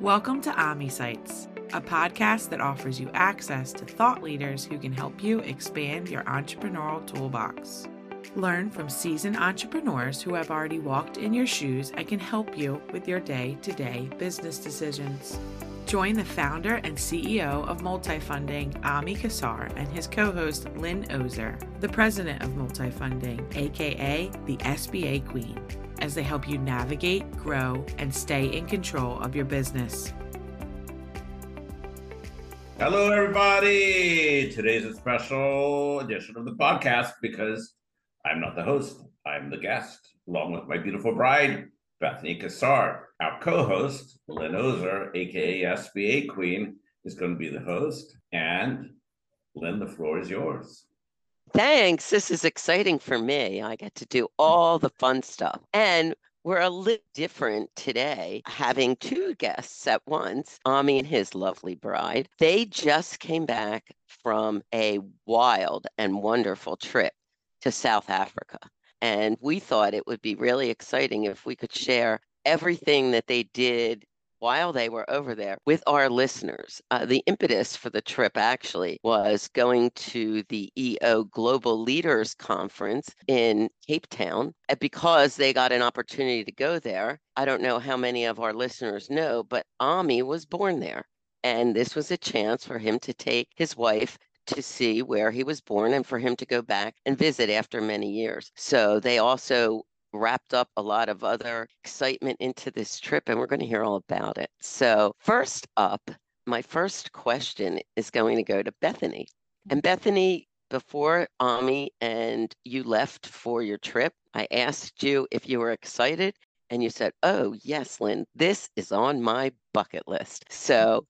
Welcome to Ami Sites, a podcast that offers you access to thought leaders who can help you expand your entrepreneurial toolbox. Learn from seasoned entrepreneurs who have already walked in your shoes and can help you with your day to day business decisions. Join the founder and CEO of Multifunding, Ami Kassar, and his co host, Lynn Ozer, the president of Multifunding, aka the SBA Queen as they help you navigate, grow, and stay in control of your business. Hello, everybody. Today's a special edition of the podcast because I'm not the host, I'm the guest, along with my beautiful bride, Bethany Kassar. Our co host, Lynn Ozer, aka SBA Queen, is going to be the host. And Lynn, the floor is yours. Thanks. This is exciting for me. I get to do all the fun stuff. And we're a little different today, having two guests at once, Ami and his lovely bride. They just came back from a wild and wonderful trip to South Africa. And we thought it would be really exciting if we could share everything that they did while they were over there with our listeners. Uh, the impetus for the trip actually was going to the EO Global Leaders Conference in Cape Town. Because they got an opportunity to go there, I don't know how many of our listeners know, but Ami was born there. And this was a chance for him to take his wife to see where he was born and for him to go back and visit after many years. So they also wrapped up a lot of other excitement into this trip, and we're going to hear all about it. So, first up, my first question is going to go to Bethany. And Bethany, before Ami and you left for your trip, I asked you if you were excited, and you said, Oh, yes, Lynn, this is on my bucket list. So,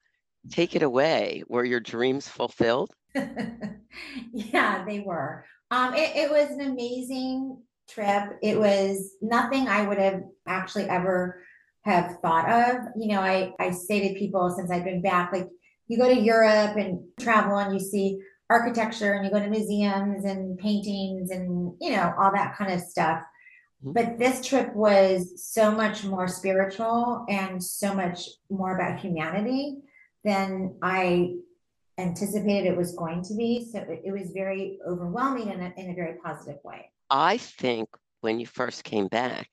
take it away. Were your dreams fulfilled? yeah, they were. Um, it, it was an amazing trip. It was nothing I would have actually ever have thought of. You know, I, I say to people since I've been back, like you go to Europe and travel and you see architecture and you go to museums and paintings and, you know, all that kind of stuff. Mm-hmm. But this trip was so much more spiritual and so much more about humanity than I anticipated it was going to be. So it, it was very overwhelming in a, in a very positive way. I think when you first came back,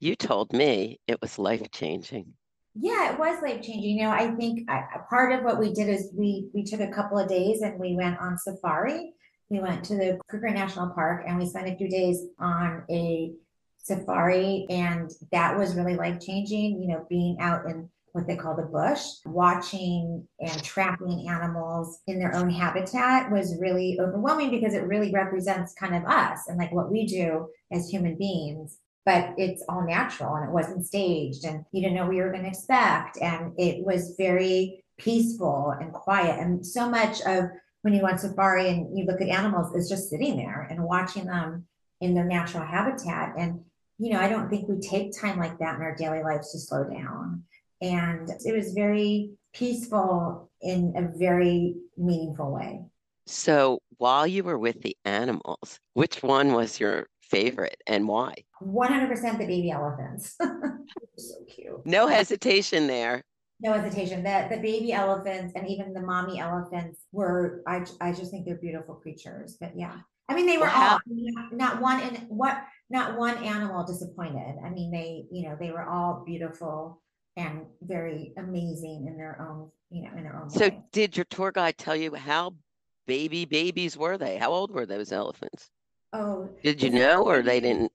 you told me it was life changing. Yeah, it was life changing. You know, I think I, part of what we did is we we took a couple of days and we went on safari. We went to the Kruger National Park and we spent a few days on a safari, and that was really life changing. You know, being out in what they call the bush, watching and trapping animals in their own habitat was really overwhelming because it really represents kind of us and like what we do as human beings. But it's all natural and it wasn't staged and you didn't know what you were going to expect. And it was very peaceful and quiet. And so much of when you go on safari and you look at animals is just sitting there and watching them in their natural habitat. And, you know, I don't think we take time like that in our daily lives to slow down and it was very peaceful in a very meaningful way. So, while you were with the animals, which one was your favorite and why? 100% the baby elephants. so cute. No hesitation there. No hesitation. The, the baby elephants and even the mommy elephants were, I, I just think they're beautiful creatures. But yeah, I mean, they were all not one in what, not one animal disappointed. I mean, they, you know, they were all beautiful and very amazing in their own, you know, in their own So way. did your tour guide tell you how baby babies were they? How old were those elephants? Oh, Did you know or they didn't?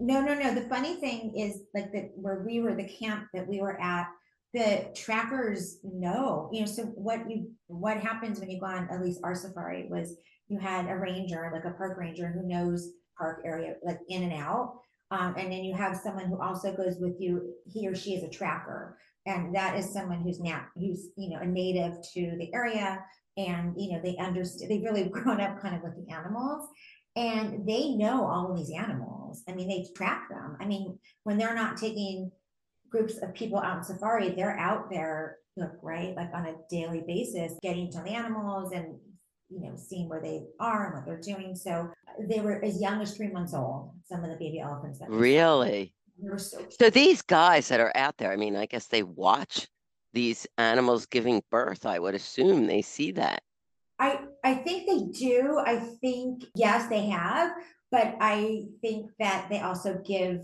No, no, no. The funny thing is like that where we were, the camp that we were at, the trackers know, you know, so what you what happens when you go on at least our safari was you had a ranger, like a park ranger who knows park area like in and out. Um, and then you have someone who also goes with you. He or she is a tracker, and that is someone who's now, who's you know a native to the area, and you know they understand. They've really grown up kind of with the animals, and they know all of these animals. I mean, they track them. I mean, when they're not taking groups of people out in safari, they're out there, look right, like on a daily basis, getting to the animals and you know, seeing where they are and what they're doing. So they were as young as three months old, some of the baby elephants. That really? So, so these guys that are out there, I mean, I guess they watch these animals giving birth. I would assume they see that. I I think they do. I think yes, they have, but I think that they also give,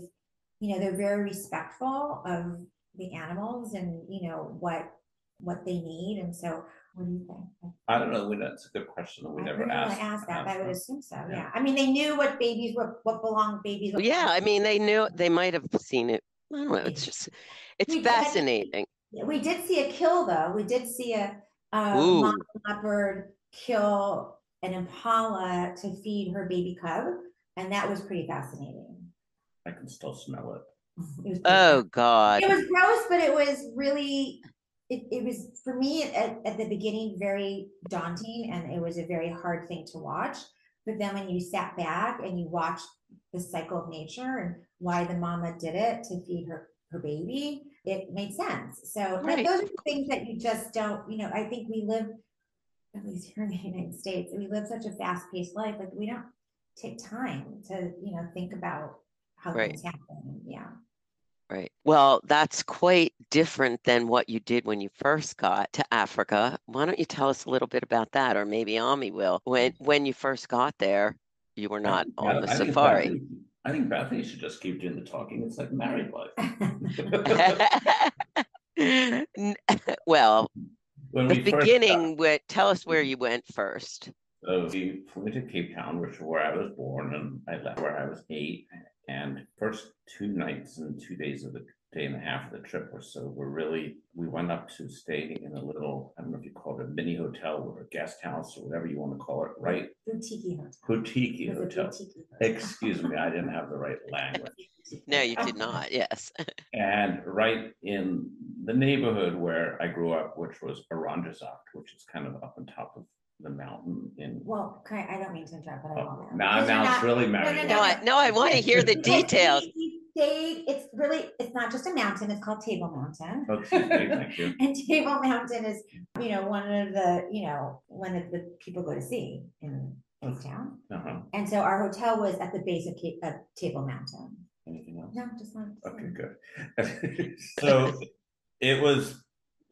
you know, they're very respectful of the animals and you know what what they need. And so, what do you think? I don't know. We, that's a good question that we I never wouldn't really asked. ask that, but I would assume so. Yeah. Yeah. I mean, they knew what babies what what belonged babies. what Yeah, I mean, they knew they might have seen it. I don't know. It's just, it's We did- fascinating. We did see a kill though. We did see a, a Ooh. mom leopard kill an impala to feed her baby cub, and that was pretty fascinating. I can still smell it. It was pretty Oh God. It was gross, but it was really, it, it was, for me, at, at the beginning, very daunting, and it was a very hard thing to watch. But then when you sat back and you watched the cycle of nature and why the mama did it to feed her, her baby, it made sense. So like, those are the things that you just don't, you know, I think we live, at least here in the United States, we live such a fast-paced life, like, we don't take time to, you know, think about how Right. things happen, yeah. Right. Well, that's quite different than what you did when you first got to Africa. Why don't you tell us a little bit about that, or maybe Ami will. When when you first got there, you were not on the I think safari. Bethany- I think Bethany should just keep doing the talking. It's like married life. Well, When the got- beginning, with tell us where you went first. So we flew to Cape Town, which is where I was born, and I left where I was eight. And first two nights and two days of the day and a half of the trip or so were really we went up to stay in a little I don't know if you call it a mini hotel or a guest house or whatever you want to call it, right? Boutique hotel. Boutique It was a hotel. boutique hotel. Excuse me, I didn't have the right language. No, you did not. Yes. And right in the neighborhood where I grew up, which was Oranjezicht, which is kind of up on top of the mountain in. Well, okay, I don't mean to interrupt, but I Oh, won't. now, Because you're now it's not- really no, married. No, I no, I want to hear the details. we- we it's really, it's not just a mountain, it's called Table Mountain. Oh, excuse me, thank you. And Table Mountain is, you know, one of the, you know, one of the people go to see in Cape Town. Uh-huh. And so our hotel was at the base of Cape, of Table Mountain. Anything else? No, just one. Okay, good. So it was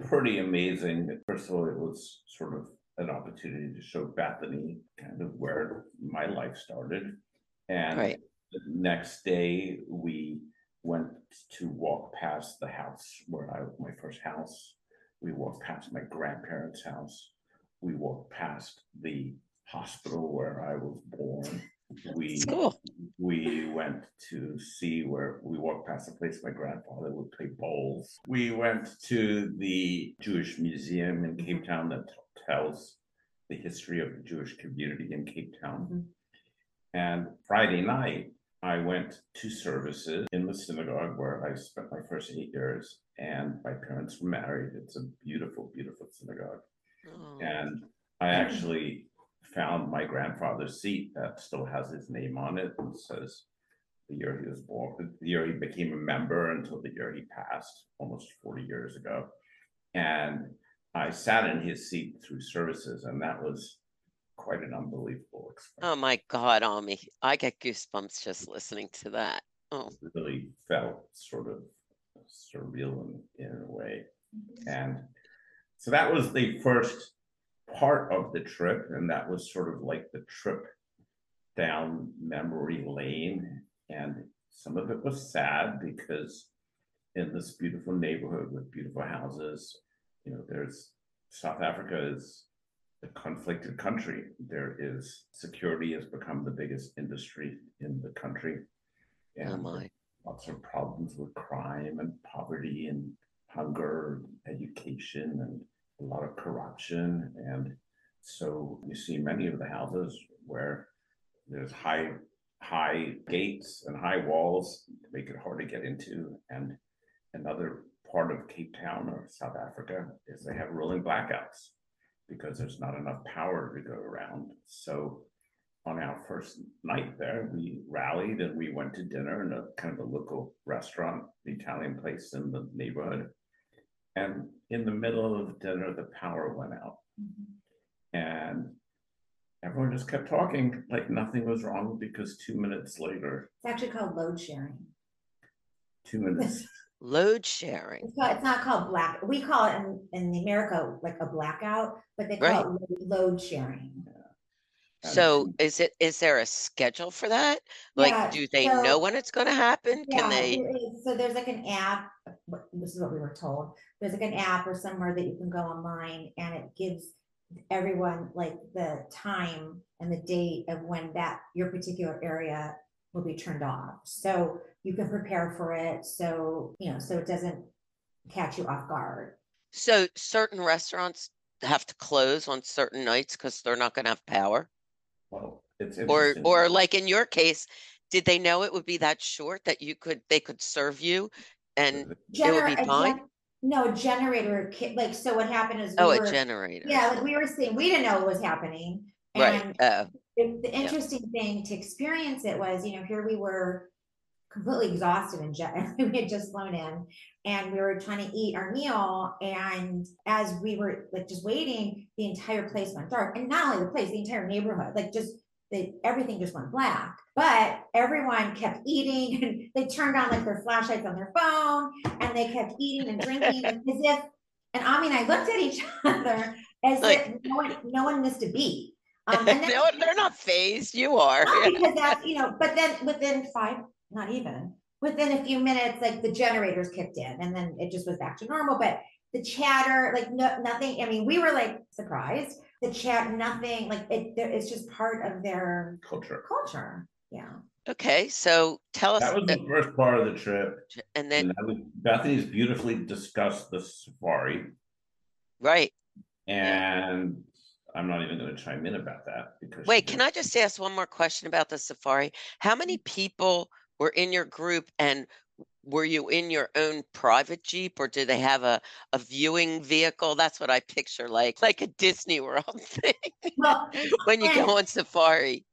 pretty amazing. First of all, it was sort of an opportunity to show Bethany kind of where my life started. And Right. the next day, we went to walk past the house where I, my first house. We walked past my grandparents' house. We walked past the hospital where I was born. We cool. we went to see where we walked past a place my grandfather would play bowls. We went to the Jewish Museum in Cape Town that t- tells the history of the Jewish community in Cape Town. Mhm. And Friday night, I went to services in the synagogue where I spent my first eight years, and my parents were married. It's a beautiful, beautiful synagogue. Oh, And I actually found my grandfather's seat that still has his name on it and says the year he was born, the year he became a member until the year he passed almost 40 years ago. And I sat in his seat through services, and that was quite an unbelievable experience. Oh my God, Ami. I get goosebumps just listening to that. Oh, really felt sort of surreal in, in a way. Mm-hmm. And so that was the first part of the trip, and that was sort of like the trip down memory lane. And some of it was sad because in this beautiful neighborhood with beautiful houses, you know, there's South Africa is a conflicted country. There is security has become the biggest industry in the country. oh And my. lots of problems with crime and poverty and hunger, education, and a lot of corruption. And so you see many of the houses where there's high, high gates and high walls to make it hard to get into. And another part of Cape Town or South Africa is they have rolling blackouts because there's not enough power to go around. So on our first night there, we rallied and we went to dinner in a kind of a local restaurant, the Italian place in the neighborhood. And in the middle of dinner, the power went out and everyone just kept talking like nothing was wrong because two minutes later, It's actually called load sharing. two minutes, Load sharing. It's not, it's not called black, we call it in, in America like a blackout, but they call it load sharing. So is it, is there a schedule for that? Like, Yeah, do they so- know when it's gonna happen? Can Yeah, they? There is. so there's like an app, this is what we were told, there's like an app or somewhere that you can go online and it gives everyone like the time and the date of when that, your particular area will be turned off. So you can prepare for it, so, you know, so it doesn't catch you off guard. So certain restaurants have to close on certain nights because they're not gonna have power? Well, it's Or, interesting. or like in your case, did they know it would be that short that you could, they could serve you? And, It would be Gener- a gen- fine? No, a generator, ki- like, so what happened is. we oh, a generator. Yeah, like we were seeing, we didn't know what was happening. Right, And oh, the, the interesting thing to experience it was, you know, here we were completely exhausted and jet, we had just flown in and we were trying to eat our meal. And as we were like just waiting, the entire place went dark. And not only the place, the entire neighborhood, like just the, everything just went black. But everyone kept eating and they turned on like their flashlights on their phone and they kept eating and drinking as if, and Ami and I looked at each other as Like- if no one, no one missed a beat. Um, and then no, they're not phased, you are. because that's, you know, but then within five, not even, within a few minutes, like the generators kicked in and then it just was back to normal, but the chatter, like no, nothing, I mean, we were like surprised. The chat, nothing, like it, it's just part of their Culture. culture, yeah. Okay, so tell us, That was uh, the first part of the trip. and then, And was- Bethany's beautifully discussed the safari. right, And I'm not even gonna chime in about that because. wait, can I just ask one more question about the safari? How many people were in your group and were you in your own private Jeep or do they have a, a viewing vehicle? That's what I picture like, like a Disney World thing Well, when you go on safari.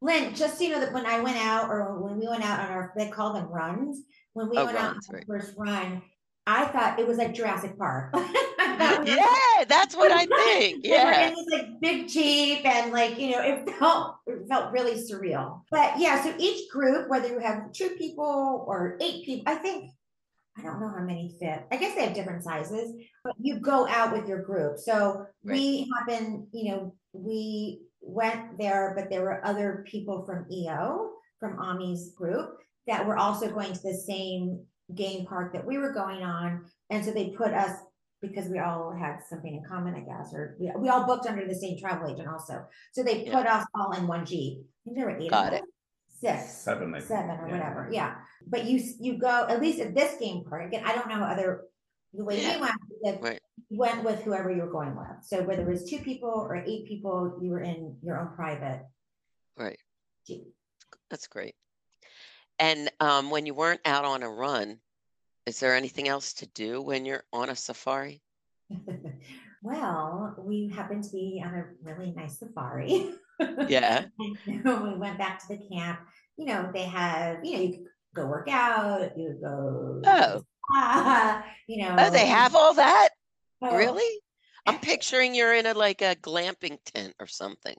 Lynn, just so you know that when I went out or when we went out on our, they call them runs, when we Oh, went out on runs, our right. first run, I thought it was like Jurassic Park. Thought Yeah, that's what I think, yeah. this like big jeep and like, you know, it felt, it felt really surreal. But yeah, so each group, whether you have two people or eight people, I think, I don't know how many fit. I guess they have different sizes, but you go out with your group. So we happen, you know, we went there, but there were other people from EO, from Ami's group, that were also going to the same game park that we were going on. And so they put us because we all had something in common, I guess, or we, we all booked under the same travel agent also. So they Yeah. put us all in one Jeep. I think there were eight. of Got us. it. Six, Seven, I think. seven or yeah. whatever, yeah. But you, s- you go, at least at this game park, again, I don't know other, the way Yeah. we went, the- Right. you went with whoever you were going with. So whether it was two people or eight people, you were in your own private Right, Jeep. that's great. And um, when you weren't out on a run, is there anything else to do when you're on a safari? Well, we happened to be on a really nice safari. Yeah, when we went back to the camp, you know, they have, you know, you could go work out, you go. Oh. spa, You know. oh, they have all that? oh, Really? I'm picturing you're in a like a glamping tent or something.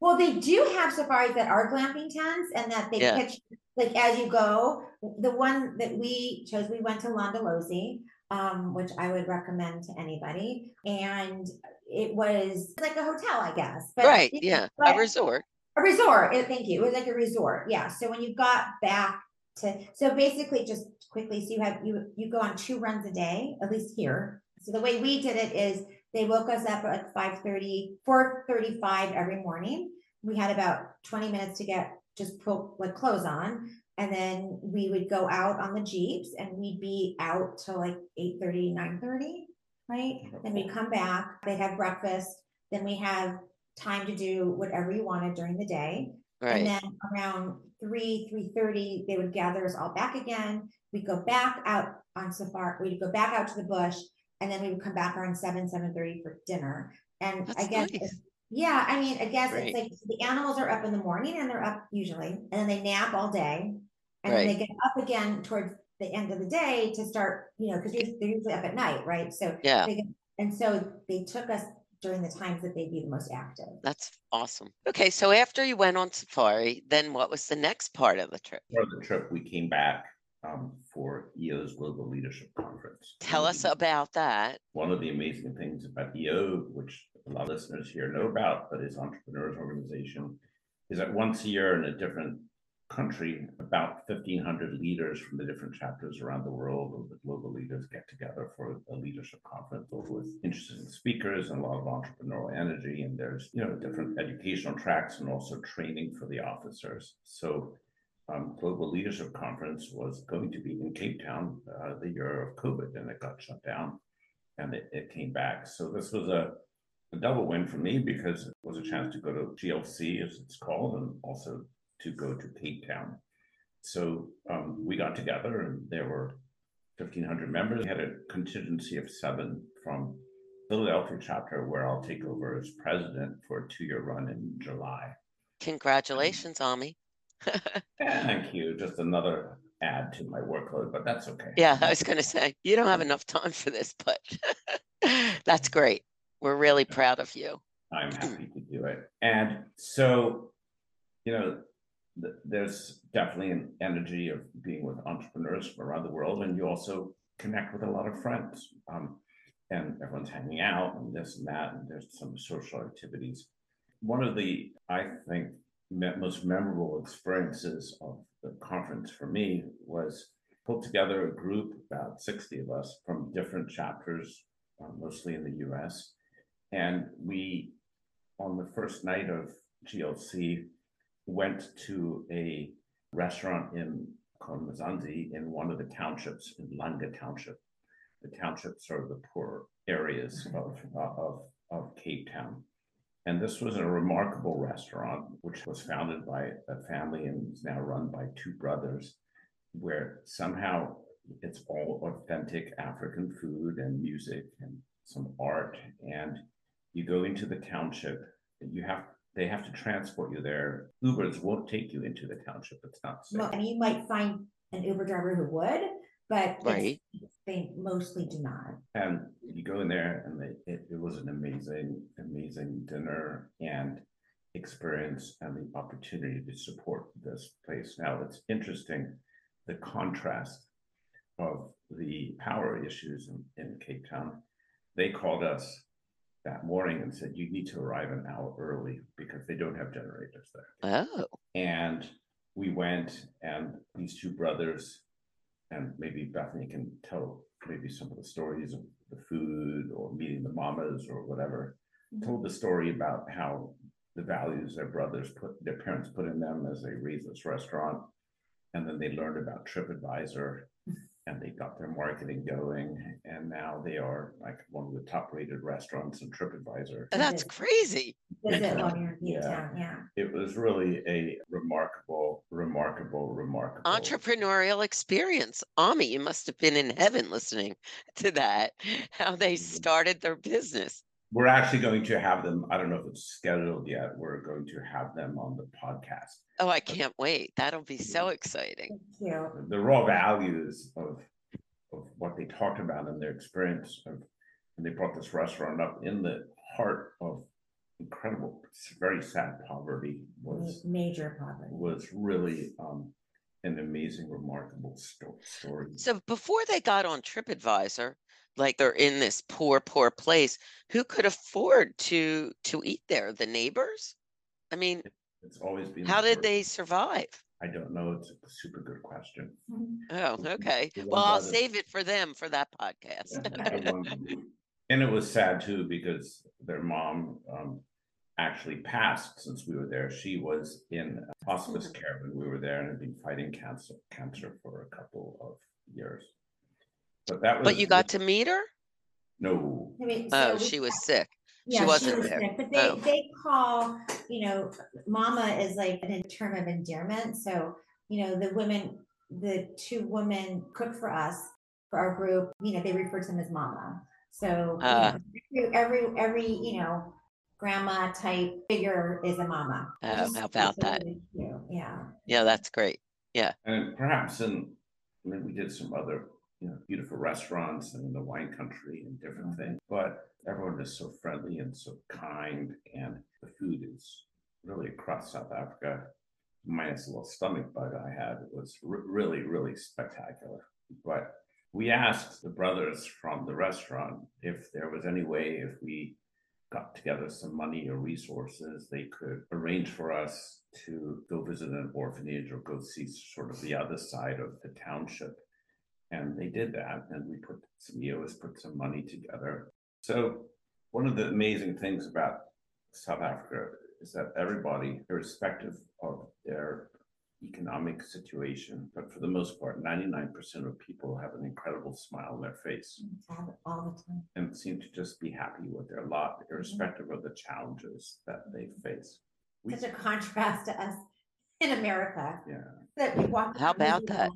Well, they do have safaris that are glamping tents and that they Yeah. pitch, like as you go. The one that we chose, we went to Londolozi, um, which I would recommend to anybody. And it was like a hotel, I guess. but- Right, yeah, a resort. A resort, eh, thank you. It was like a resort, yeah. So when you got back to, so basically just quickly, so you have, you, you go on two runs a day, at least here. So the way we did it is they woke us up at like 5:30, 4:35 every morning. We had about twenty minutes to get, just put like clothes on. And then we would go out on the Jeeps and we'd be out till like 8:30, 9:30, right? Then we come back, they'd have breakfast, then we have time to do whatever you wanted during the day. Right. And then around three, three thirty, they would gather us all back again. We'd go back out on safari, we'd go back out to the bush, and then we would come back around seven, seven thirty for dinner. And I That's guess, nice. It's- yeah, I mean, I guess Great. it's like the animals are up in the morning and they're up usually, and then they nap all day. And then they get up again towards the end of the day to start, you know, because they're usually up at night, right? So yeah, they get- And so they took us during the times that they'd be the most active. that's awesome. Okay, so after you went on safari, then what was the next part of the trip? Part of the trip, we came back um, for EO's Global Leadership Conference. Tell us about that. One of the amazing things about EO, which a lot of listeners here know about, but is Entrepreneurs Organization, is that once a year in a different country, about 1,500 leaders from the different chapters around the world or the global leaders get together for a leadership conference with interesting speakers and a lot of entrepreneurial energy. And there's, you know, different educational tracks and also training for the officers. So um, Global Leadership Conference was going to be in Cape Town uh, the year of COVID and it got shut down and it, it came back. So this was a, a double win for me because it was a chance to go to GLC, as it's called, and also to go to Cape Town. So um, we got together, and there were 1,500 members. We had a contingency of seven from Philadelphia chapter, where I'll take over as president for a two-year run in July. Congratulations, Ami. Thank you. Just another add to my workload, but that's okay. Yeah, I was going to say, you don't have enough time for this, but that's great. We're really proud of you. I'm happy to do it. And so, you know, th- there's definitely an energy of being with entrepreneurs from around the world, and you also connect with a lot of friends. Um, and everyone's hanging out and this and that, and there's some social activities. One of the, I think, me- most memorable experiences of the conference for me was pulled together a group, about 60 of us from different chapters, uh, mostly in the US. And we, on the first night of GLC, went to a restaurant in called in one of the townships in Langa Township. The townships are the poor areas mm-hmm. of, uh, of, of Cape Town. And this was a remarkable restaurant, which was founded by a family and is now run by two brothers, where somehow it's all authentic African food and music and some art. And you go into the township, you have they have to transport you there. Ubers won't take you into the township. It's not safe. Well, I mean, you might find an Uber driver who would, but it's- Right. they mostly do not. And you go in there and they, it, it was an amazing, amazing dinner and experience and the opportunity to support this place. Now, it's interesting, the contrast of the power issues in, in Cape Town. They called us that morning and said, you need to arrive an hour early because they don't have generators there. Oh, And we went, and these two brothers, and maybe Bethany can tell maybe some of the stories of the food or meeting the mamas or whatever. Mm-hmm. Told the story about how the values their brothers put, their parents put in them as they raised this restaurant. And then they learned about TripAdvisor and they got their marketing going. And now they are like one of the top rated restaurants in TripAdvisor. that's crazy. Visit while you're in Yeah. Yeah. It was really a remarkable, remarkable, remarkable. Entrepreneurial experience. Ami, you must have been in heaven listening to that, how they Mm-hmm. started their business. We're actually going to have them. I don't know if it's scheduled yet. We're going to have them on the podcast. Oh, I can't wait. That'll be so exciting. Thank you. The raw values of of what they talked about and their experience of, and they brought this restaurant up in the heart of incredible, very sad poverty was Major poverty. was really um, an amazing, remarkable sto- story. So before they got on TripAdvisor, like they're in this poor, poor place, who could afford to to eat there? The neighbors? I mean, It's always been. how did they survive? I don't know. It's a super good question. Mhm. Oh, okay. Well, I'll save it for them for that podcast. The one- And it was sad too because their mom um, actually passed since we were there. She was in hospice care when we were there and had been fighting cancer cancer for a couple of years. But that was But you got to meet her? no. I mean, Oh, so we- she was sick. Yeah, wasn't was there. sick, But they, Oh. they call, you know, mama is like an term of endearment. So, you know, the women, the two women cook for us, for our group, you know, they refer to them as mama. So, you Ah. know, every, every, every, you know, grandma type figure is a mama. Oh, It's- how about it's that? really cute, Yeah. Yeah, that's great. Yeah. And perhaps in I mean we did some other you know beautiful restaurants and in the wine country and different mm-hmm. things. But everyone is so friendly and so kind and the food is really across South Africa minus a little stomach bug I had. It was r- really, really spectacular. But we asked the brothers from the restaurant if there was any way, if we got together some money or resources, they could arrange for us to go visit an orphanage or go see sort of the other side of the township. And they did that, and we put some EOS put some money together. So one of the amazing things about South Africa is that everybody, irrespective of their economic situation, but for the most part, 99% of people have an incredible smile on their face Have it all the time. and seem to just be happy with their lot, irrespective of the challenges that they face. We, Such a contrast to us in America. yeah, that we walk. How about that?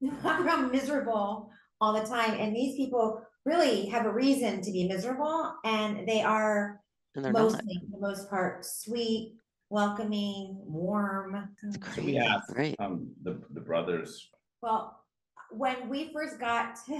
Miserable- we Walk around miserable all the time, and these people really have a reason to be miserable, and they are And they're not. mostly, for the most part, sweet, welcoming, warm. It's so we asked Right. um, the, the brothers, Well, when we first got, to,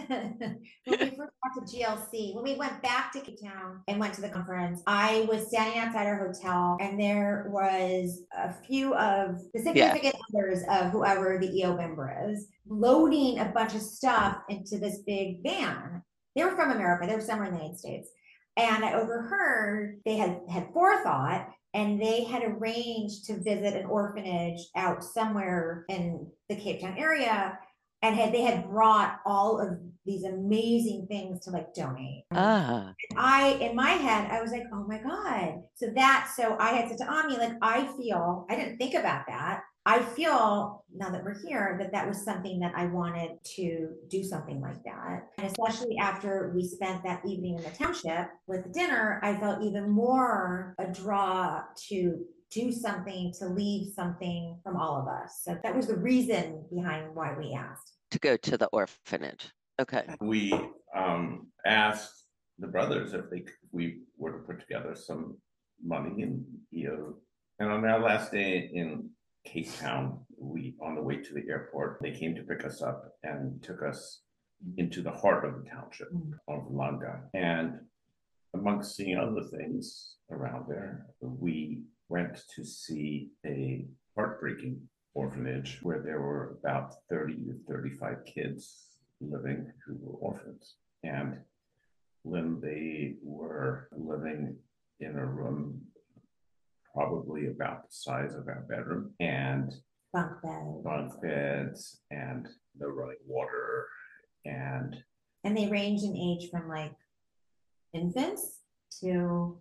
when we first got to GLC, when we went back to Cape Town and went to the conference, I was standing outside our hotel and there was a few of the significant others of whoever the EO member is loading a bunch of stuff into this big van. They were from America, they were somewhere in the United States. And I overheard they had had forethought and they had arranged to visit an orphanage out somewhere in the Cape Town area and had they had brought all of these amazing things to like donate. Ah, I in my head I was like, oh my god. So that so I had said to Ami like I feel I didn't think about that. I feel now that we're here that that was something that I wanted to do something like that. And especially after we spent that evening in the township with dinner, I felt even more a draw to do something to leave something from all of us. So that was the reason behind why we asked. to go to the orphanage. Okay. we um, asked the brothers if they if we were to put together some money and you know and on our last day in Cape Town we on the way to the airport they came to pick us up and took us into the heart of the township Mm. of Langa and amongst seeing other things around there we went to see a heartbreaking orphanage where there were about 30 to 35 kids living who were orphans. And when they were living in a room probably about the size of our bedroom and Bunk bed. bunk beds and no running water and And they range in age from like infants to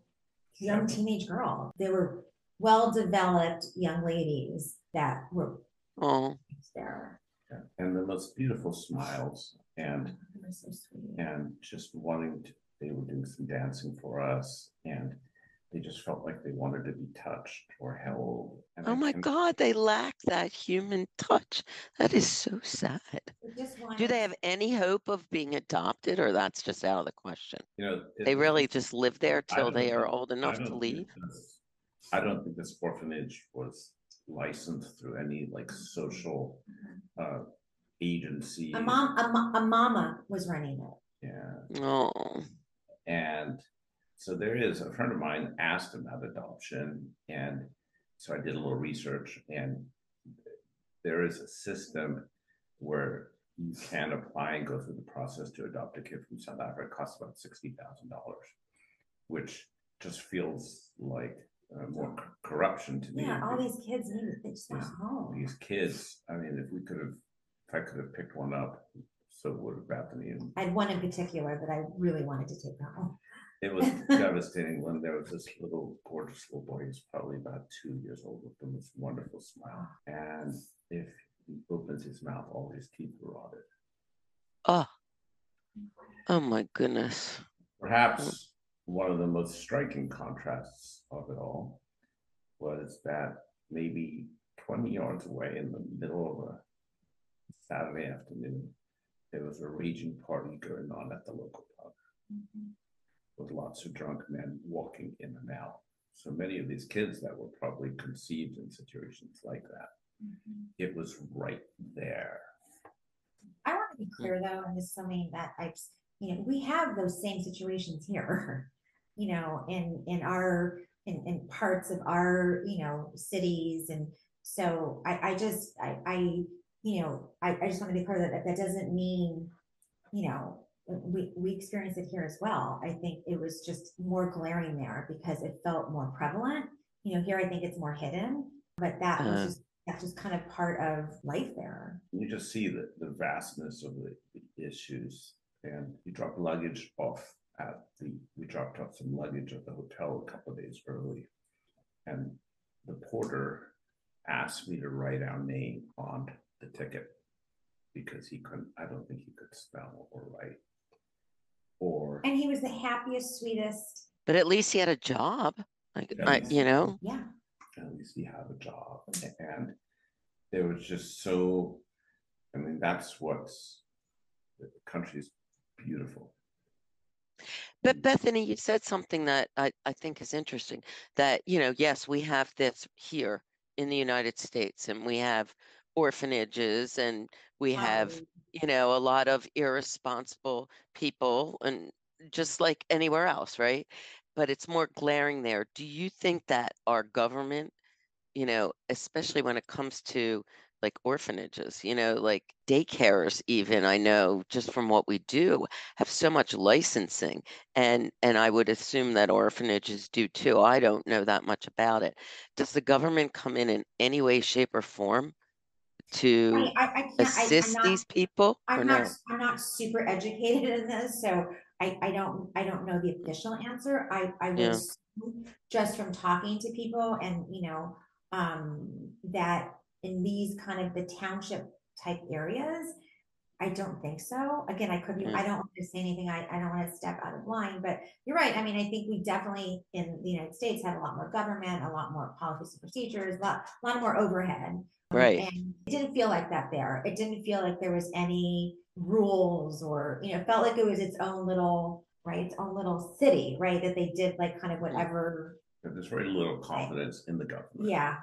young teenage girl. They were well developed young ladies that were Oh, there. and the most beautiful smiles and oh, They were so sweet. and just wanting to they were doing some dancing for us and they just felt like they wanted to be touched or held and oh my can- God, they lack that human touch. That is so sad. We just Do they have any hope of being adopted or that's just out of the question? you know it- They really just live there till don't they are think- old I enough to don't think leave? This- I don't think this orphanage was licensed through any like social uh agency. A mom, a, mo- a mama was running it. Yeah, Oh, and so there is a friend of mine asked about adoption, and so I did a little research, and there is a system where you can apply and go through the process to adopt a kid from South Africa. It costs about sixty thousand dollars, which just feels like uh, more c- corruption to me. Yeah, all these kids need it. They just want home. These kids, I mean, if we could have, if I could have picked one up, so would have Bethany. And I had one in particular that I really wanted to take home. it was devastating when there was this little gorgeous little boy, he's probably about two years old with the most wonderful smile. And if he opens his mouth, all his teeth were rotted. oh, oh my goodness. Perhaps one of the most striking contrasts of it all was that maybe 20 yards away in the middle of a Saturday afternoon, there was a raging party going on at the local pub mm-hmm. with lots of drunk men walking in and out. So many of these kids that were probably conceived in situations like that, mm-hmm. it was right there. I want to be clear though, and this is something that I've, you know, we have those same situations here. You know, in in our in in parts of our you know cities and So I, I just, I, I, you know, I, I just want to be clear that that doesn't mean, you know, we, we experienced it here as well. I think it was just more glaring there because it felt more prevalent. You know, here I think it's more hidden, but that was Uh. just, that's just kind of part of life there. You just see the, the vastness of the the issues and you drop luggage off at the, we dropped off some luggage at the hotel a couple of days early. And the porter asked me to write our name on the ticket because he couldn't, I don't think he could spell or write. Or, And he was the happiest, sweetest, But at least he had a job. Like, I, you know, yeah. at least he had a job and there was just so, I mean, that's what's, the country's beautiful. But Bethany, you said something that I, I think is interesting that, you know, yes, we have this here in the United States and we have orphanages and we have, Um, you know, a lot of irresponsible people and just like anywhere else, right? But it's more glaring there. Do you think that our government, you know, especially when it comes to like orphanages, you know, like daycares even, I know just from what we do, have so much licensing and and I would assume that orphanages do too. I don't know that much about it. Does the government come in in any way, shape, or form to I, I, I can't, assist I'm not, these people I'm no? not, I'm not super educated in this, so I, I don't, I don't know the official answer. I, I would Yeah. assume just from talking to people and, you know, um, that in these kind of the township type areas, I don't think so. Again, I could be, I don't want to say anything, I, I don't want to step out of line, but you're right. I mean, I think we definitely in the United States have a lot more government, a lot more policies and procedures, a lot, a lot more overhead. Um, Right. And it didn't feel like that there. It didn't feel like there was any rules or, you know, felt like it was its own little, right, its own little city, right? That they did like kind of whatever, There's very little confidence in the government. yeah.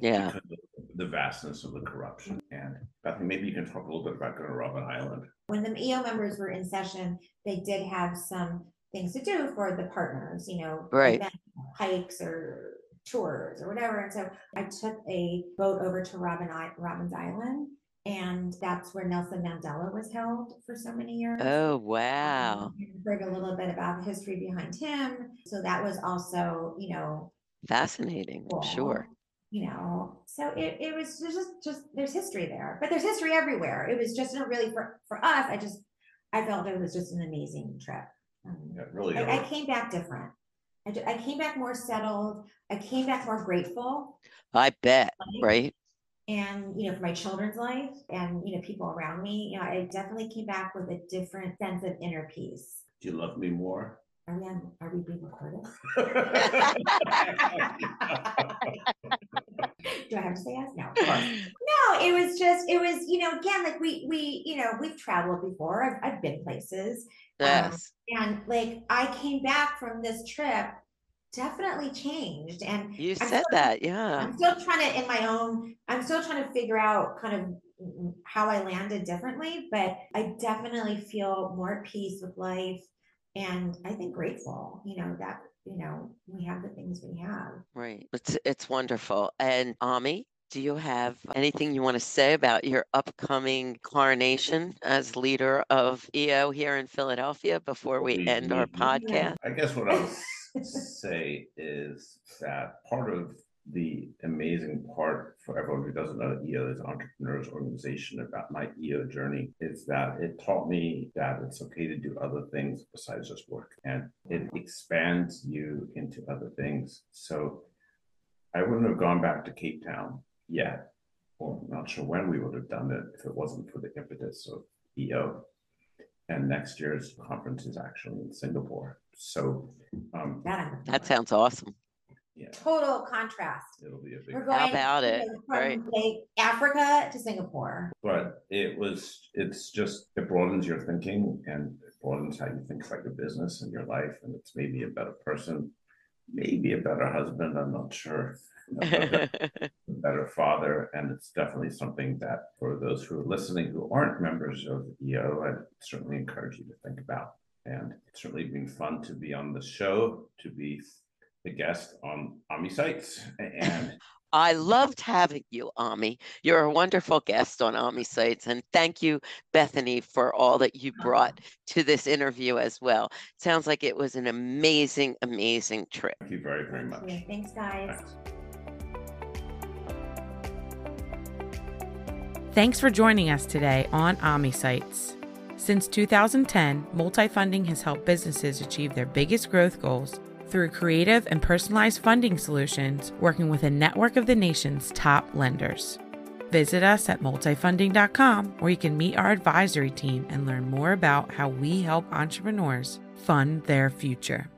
Yeah. because of The vastness of the corruption and Bethany, maybe you can talk a little bit about going to Robben Island. When the EO members were in session, they did have some things to do for the partners, you know. Right. event Hikes or tours or whatever. And so I took a boat over to Robin I, Robin's Island. And that's where Nelson Mandela was held for so many years. Oh, Um, wow. and Heard a little bit about the history behind him. So that was also, you know, Fascinating, I'm sure. Cool, You know, so it, it was just, just, there's history there, but there's history everywhere. It was just not really for, for us, I just, I felt it was just an amazing trip. Um, Yeah, really. I, I came back different. I, ju- I came back more settled. I came back more grateful. I bet, right? right? And, you know, for my children's life and, you know, people around me, you know, I definitely came back with a different sense of inner peace. Do you love me more? Are we on, are we being recorded? Do I have to say yes? No, of course. No, it was just, it was, you know, again, like we, we, you know, we've traveled before. I've, I've been places. Um, yes. And like, I came back from this trip definitely changed and You I'm said still- that, yeah. I'm still trying to, in my own, I'm still trying to figure out kind of how I landed differently, but I definitely feel more at peace with life. And I think grateful, you know, that, you know, we have the things we have. Right. It's it's wonderful. And Ami, do you have anything you want to say about your upcoming coronation as leader of EO here in Philadelphia before we We- end our we- we- podcast? I guess what I'll say is that part of the amazing part for everyone who doesn't know EO is entrepreneurs organization about my EO journey is that it taught me that it's okay to do other things besides just work and it expands you into other things. So I wouldn't have gone back to Cape Town yet. Or not sure when we would have done it if it wasn't for the impetus of EO. And next year's conference is actually in Singapore. So um, That, That sounds awesome. Yeah, total contrast. it'll be a big We're How going about you it? know, from, Right. like, Africa to Singapore. but it was it's just it broadens your thinking and it broadens how you think about your business and your life and it's maybe a better person maybe a better husband i'm not sure a better, a better father and it's definitely something that for those who are listening who aren't members of eo I'd certainly encourage you to think about and it's certainly been fun to be on the show to be the guest on Ami Sites and I loved having you, Ami. You're a wonderful guest on Ami Sites. And thank you, Bethany, for all that you brought to this interview as well. Sounds like it was an amazing, amazing trip. Thank you very, very much. Yeah, Thanks, guys. Thanks. Thanks for joining us today on Ami Sites. Since 2010, Multifunding has helped businesses achieve their biggest growth goals through creative and personalized funding solutions, working with a network of the nation's top lenders. Visit us at multifunding.com where you can meet our advisory team and learn more about how we help entrepreneurs fund their future.